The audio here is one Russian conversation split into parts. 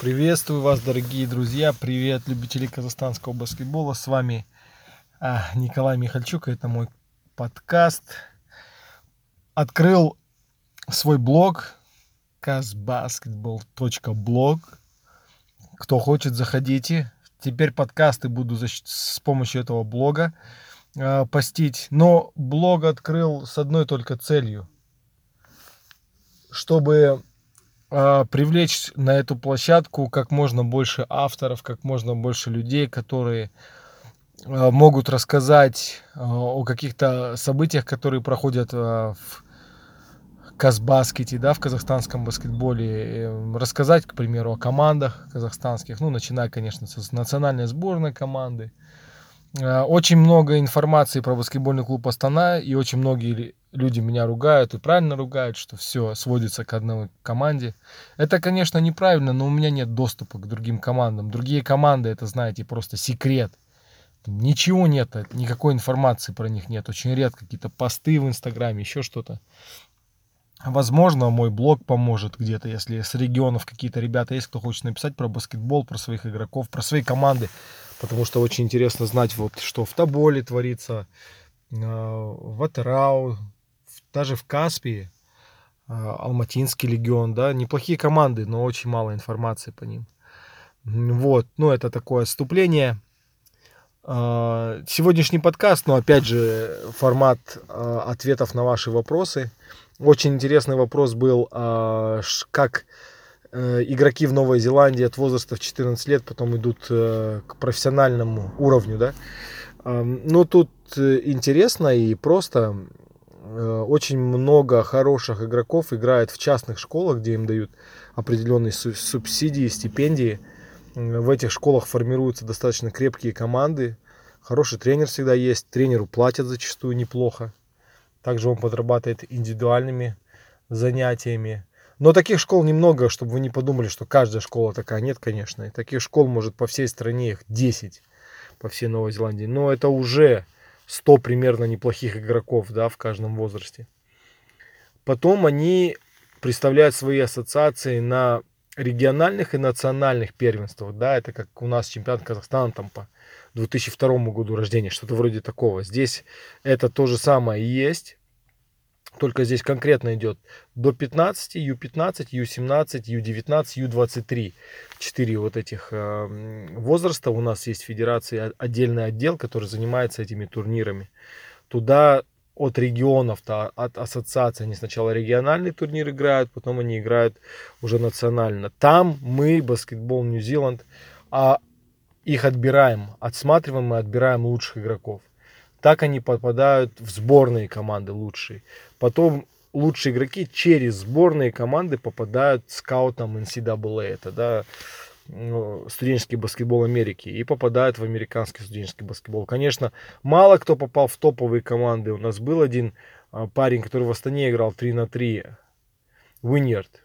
Приветствую вас, дорогие друзья. Привет, любители казахстанского баскетбола. С вами а, Николай Михальчук. Это мой подкаст. Открыл свой блог казбаскетбол.блог. Кто хочет, заходите. Теперь подкасты буду за, с помощью этого блога э, постить. Но блог открыл с одной только целью. Чтобы привлечь на эту площадку как можно больше авторов, как можно больше людей, которые а, могут рассказать а, о каких-то событиях, которые проходят в Казбаскете, да, в казахстанском баскетболе, рассказать, к примеру, о командах казахстанских, ну, начиная, конечно, с национальной сборной команды. Очень много информации про баскетбольный клуб Астана, и очень многие люди меня ругают и правильно ругают, что все сводится к одной команде. Это, конечно, неправильно, но у меня нет доступа к другим командам. Другие команды, это, знаете, просто секрет. Ничего нет, никакой информации про них нет. Очень редко какие-то посты в Инстаграме, еще что-то. Возможно, мой блог поможет где-то, если с регионов какие-то ребята есть, кто хочет написать про баскетбол, про своих игроков, про свои команды. Потому что очень интересно знать, вот, что в Тоболе творится, а, в Атырау, даже в Каспии, а, Алматинский легион, да, неплохие команды, но очень мало информации по ним. Вот, ну это такое отступление. А, сегодняшний подкаст, но опять же формат а, ответов на ваши вопросы. Очень интересный вопрос был, как э, игроки в Новой Зеландии от возраста в 14 лет потом идут э, к профессиональному уровню, да. Ну, тут э, интересно и просто очень много хороших игроков играет в частных школах, где им дают определенные субсидии, стипендии. В этих школах формируются достаточно крепкие команды. Хороший тренер всегда есть. Тренеру платят зачастую неплохо. Также он подрабатывает индивидуальными занятиями. Но таких школ немного, чтобы вы не подумали, что каждая школа такая. Нет, конечно. И таких школ может по всей стране их 10 по всей Новой Зеландии. Но это уже 100 примерно неплохих игроков да, в каждом возрасте. Потом они представляют свои ассоциации на региональных и национальных первенствах. Да, это как у нас чемпионат Казахстана там по 2002 году рождения, что-то вроде такого. Здесь это то же самое есть. Только здесь конкретно идет до 15, Ю-15, Ю-17, Ю-19, Ю-23. Четыре вот этих э, возраста. У нас есть в федерации отдельный отдел, который занимается этими турнирами. Туда от регионов, -то, от ассоциации, они сначала региональный турнир играют, потом они играют уже национально. Там мы, баскетбол Нью-Зеланд, а их отбираем, отсматриваем и отбираем лучших игроков. Так они попадают в сборные команды лучшие. Потом лучшие игроки через сборные команды попадают скаутом NCAA. Это да, ну, студенческий баскетбол Америки и попадают в американский студенческий баскетбол. Конечно, мало кто попал в топовые команды. У нас был один а, парень, который в Астане играл 3 на 3, Уиньерд.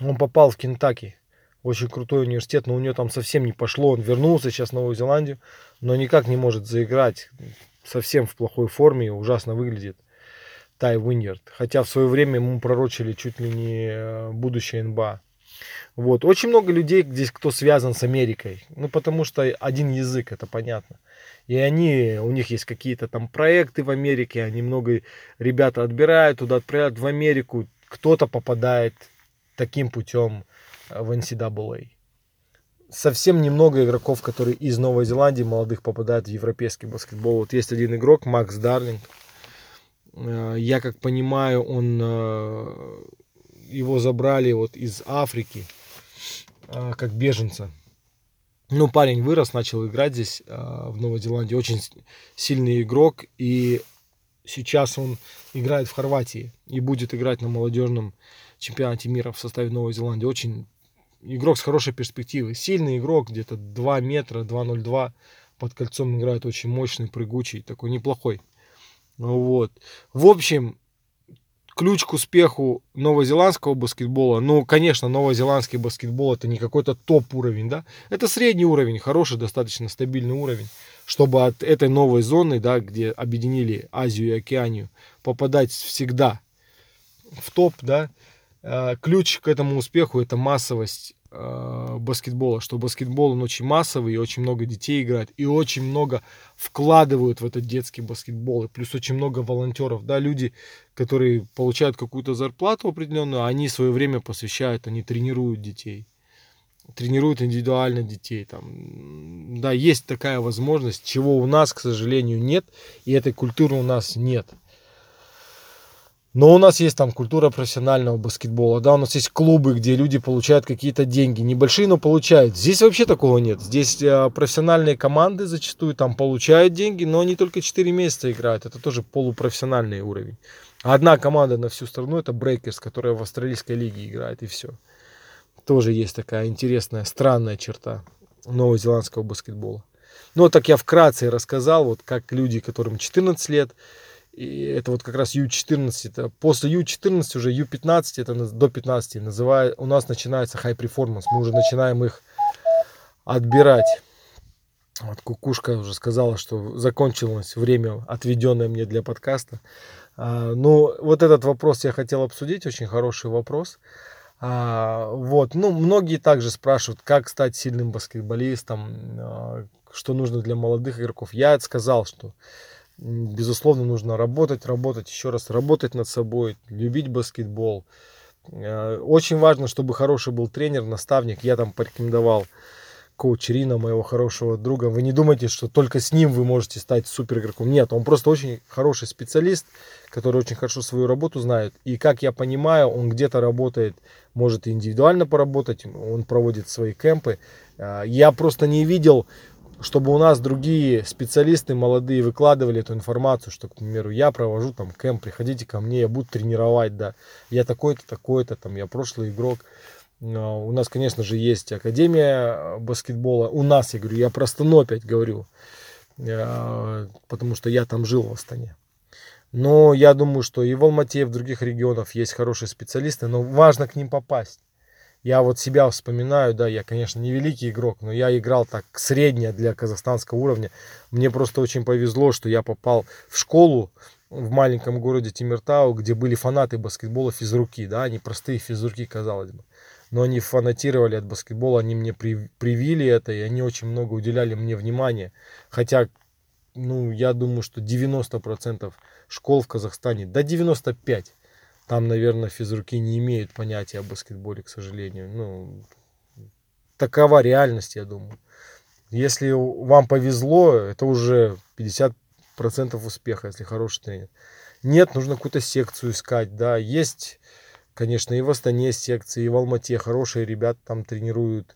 Он попал в Кентаки. Очень крутой университет, но у него там совсем не пошло. Он вернулся сейчас в Новую Зеландию, но никак не может заиграть. Совсем в плохой форме, ужасно выглядит. Тай Уиньерд. Хотя в свое время ему пророчили чуть ли не э, будущее НБА. Вот. Очень много людей здесь, кто связан с Америкой. Ну, потому что один язык, это понятно. И они, у них есть какие-то там проекты в Америке, они много ребята отбирают, туда отправляют в Америку. Кто-то попадает таким путем в NCAA. Совсем немного игроков, которые из Новой Зеландии молодых попадают в европейский баскетбол. Вот есть один игрок, Макс Дарлинг. Э, я как понимаю, он э, его забрали вот из Африки э, как беженца. Ну, парень вырос, начал играть здесь, в Новой Зеландии. Очень сильный игрок. И сейчас он играет в Хорватии. И будет играть на молодежном чемпионате мира в составе Новой Зеландии. Очень игрок с хорошей перспективой. Сильный игрок, где-то 2 метра, 2.02. Под кольцом играет очень мощный, прыгучий. Такой неплохой. Вот. В общем, ключ к успеху новозеландского баскетбола, ну, конечно, новозеландский баскетбол это не какой-то топ уровень, да, это средний уровень, хороший, достаточно стабильный уровень, чтобы от этой новой зоны, да, где объединили Азию и Океанию, попадать всегда в топ, да, ключ к этому успеху это массовость э, баскетбола, что баскетбол он очень массовый, и очень много детей играет, и очень много вкладывают в этот детский баскетбол, и плюс очень много волонтеров, да, люди, которые получают какую-то зарплату определенную, они свое время посвящают, они тренируют детей тренируют индивидуально детей. Там, да, есть такая возможность, чего у нас, к сожалению, нет, и этой культуры у нас нет. Но у нас есть там культура профессионального баскетбола, да, у нас есть клубы, где люди получают какие-то деньги, небольшие, но получают. Здесь вообще такого нет. Здесь э, профессиональные команды зачастую там получают деньги, но они только 4 месяца играют. Это тоже полупрофессиональный уровень. Одна команда на всю страну это Брейкерс, которая в австралийской лиге играет, и все. Тоже есть такая интересная, странная черта новозеландского баскетбола. Ну, так я вкратце рассказал, вот как люди, которым 14 лет, и это вот как раз U14, это после U14 уже U15, это до 15 называют, у нас начинается high performance, мы уже начинаем их отбирать. Вот Кукушка уже сказала, что закончилось время, отведенное мне для подкаста. А, ну, вот этот вопрос я хотел обсудить, очень хороший вопрос. А, вот, ну, многие также спрашивают, как стать сильным баскетболистом, а, что нужно для молодых игроков. Я сказал, что безусловно, нужно работать, работать, еще раз работать над собой, любить баскетбол. Э, очень важно, чтобы хороший был тренер, наставник. Я там порекомендовал коуч Рина, моего хорошего друга. Вы не думайте, что только с ним вы можете стать супер игроком. Нет, он просто очень хороший специалист, который очень хорошо свою работу знает. И как я понимаю, он где-то работает, может индивидуально поработать, он проводит свои кемпы. Э, я просто не видел чтобы у нас другие специалисты молодые выкладывали эту информацию, что, к примеру, я провожу там кемп, приходите ко мне, я буду тренировать, да, я такой-то, такой-то, там, я прошлый игрок. У нас, конечно же, есть Академия баскетбола. У нас, я говорю, я про Астану опять говорю, э, потому что я там жил в Астане. Но я думаю, что и в Алмате, и в других регионах есть хорошие специалисты, но важно к ним попасть. Я вот себя вспоминаю, да, я, конечно, не великий игрок, но я играл так среднее для казахстанского уровня. Мне просто очень повезло, что я попал в школу в маленьком городе Тимиртау, где были фанаты баскетбола физруки, да, они простые физруки, казалось бы. Но они фанатировали от баскетбола, они мне привили это, и они очень много уделяли мне внимания. Хотя, ну, я думаю, что 90% школ в Казахстане, да 95% там, наверное, физруки не имеют понятия о баскетболе, к сожалению. Ну, такова реальность, я думаю. Если вам повезло, это уже 50% успеха, если хороший тренер. Нет, нужно какую-то секцию искать, да. Есть, конечно, и в Астане секции, и в Алмате хорошие ребята там тренируют,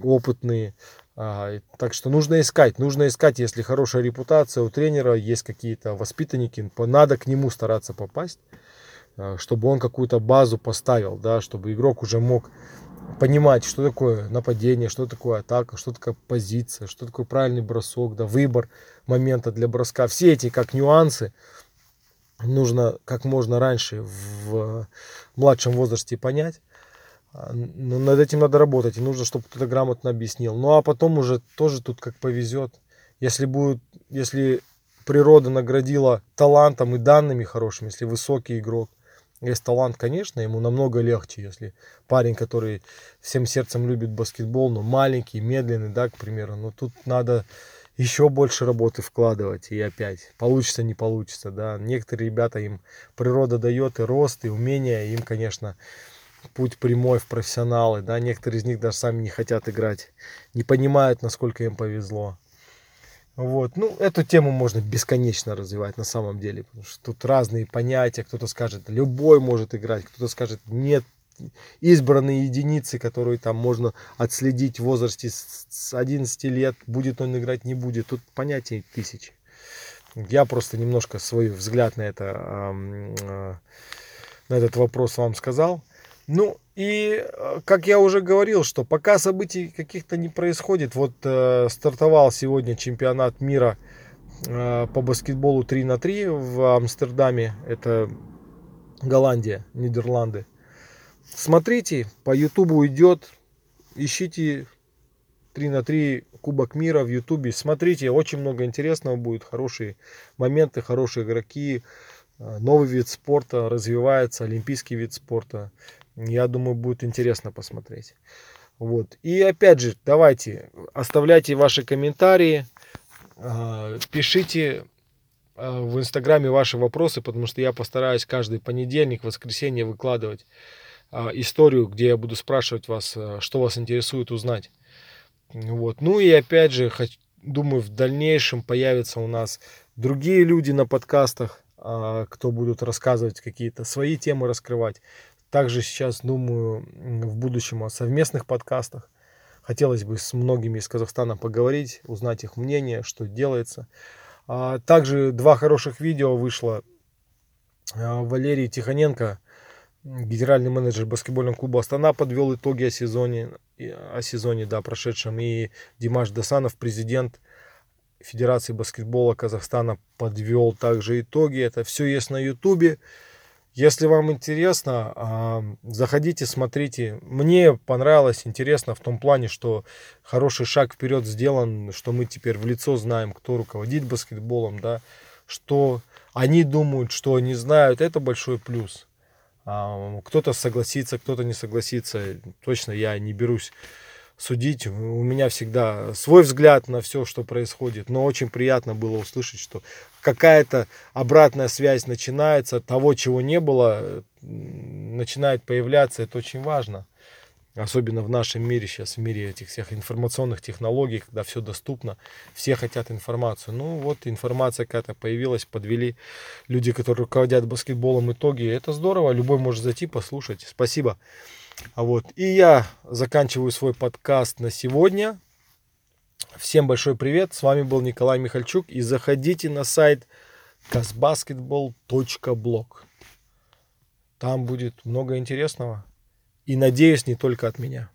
опытные. А, так что нужно искать, нужно искать, если хорошая репутация у тренера, есть какие-то воспитанники, надо к нему стараться попасть. Э, чтобы он какую-то базу поставил, да, чтобы игрок уже мог понимать, что такое нападение, что такое атака, что такое позиция, что такое правильный бросок, да, выбор момента для броска. Все эти как нюансы нужно как можно раньше в младшем возрасте понять. А, но над этим надо работать, и нужно, чтобы кто-то грамотно объяснил. Ну а потом уже тоже тут как повезет. Если будет, если природа наградила талантом и данными хорошими, если высокий игрок, есть талант, конечно, ему намного легче, если парень, который всем сердцем любит баскетбол, но маленький, медленный, да, к примеру, но тут надо еще больше работы вкладывать, и опять, получится, не получится, да, некоторые ребята, им природа дает и рост, и умения, им, конечно, путь прямой в профессионалы, да, некоторые из них даже сами не хотят играть, не понимают, насколько им повезло, вот. Ну, эту тему можно бесконечно развивать на самом деле, потому что тут разные понятия. Кто-то скажет, любой может играть, кто-то скажет, нет, избранные единицы, которые там можно отследить в возрасте с 11 лет, будет он играть, не будет. Тут понятий тысячи. Я просто немножко свой взгляд на это, э, на этот вопрос вам сказал. Ну, и, э, как я уже говорил, что пока событий каких-то не происходит, вот э, стартовал сегодня чемпионат мира э, по баскетболу 3 на 3 в Амстердаме, это Голландия, Нидерланды. Смотрите, по Ютубу идет, ищите 3 на 3 Кубок мира в Ютубе, смотрите, очень много интересного будет, хорошие моменты, хорошие игроки, э, новый вид спорта развивается, олимпийский вид спорта. Я думаю, будет интересно посмотреть. Вот. И опять же, давайте, оставляйте ваши комментарии, а, пишите а, в Инстаграме ваши вопросы, потому что я постараюсь каждый понедельник, воскресенье выкладывать а, историю, где я буду спрашивать вас, что вас интересует узнать. Вот. Ну и опять же, думаю, в дальнейшем появятся у нас другие люди на подкастах, кто будут рассказывать какие-то свои темы, раскрывать. Также сейчас думаю в будущем о совместных подкастах. Хотелось бы с многими из Казахстана поговорить, узнать их мнение, что делается. А также два хороших видео вышло. А, Валерий Тихоненко, генеральный менеджер баскетбольного клуба Астана, подвел итоги о сезоне, о сезоне да, прошедшем. И Димаш Дасанов, президент Федерации баскетбола Казахстана, подвел также итоги. Это все есть на ютубе. Если вам интересно, а, заходите, смотрите. Мне понравилось, интересно в том плане, что хороший шаг вперед сделан, что мы теперь в лицо знаем, кто руководит баскетболом, да, что они думают, что они знают, это большой плюс. А, кто-то согласится, кто-то не согласится. Точно я не берусь судить. У меня всегда свой взгляд на все, что происходит. Но очень приятно было услышать, что какая-то обратная связь начинается, того, чего не было, начинает появляться. Это очень важно. Особенно в нашем мире сейчас, в мире этих всех информационных технологий, когда все доступно, все хотят информацию. Ну вот информация какая-то появилась, подвели люди, которые руководят баскетболом итоги. Это здорово, любой может зайти, послушать. Спасибо. А вот. И я заканчиваю свой подкаст на сегодня. Всем большой привет. С вами был Николай Михальчук. И заходите на сайт казбаскетбол.блог. Там будет много интересного. И надеюсь, не только от меня.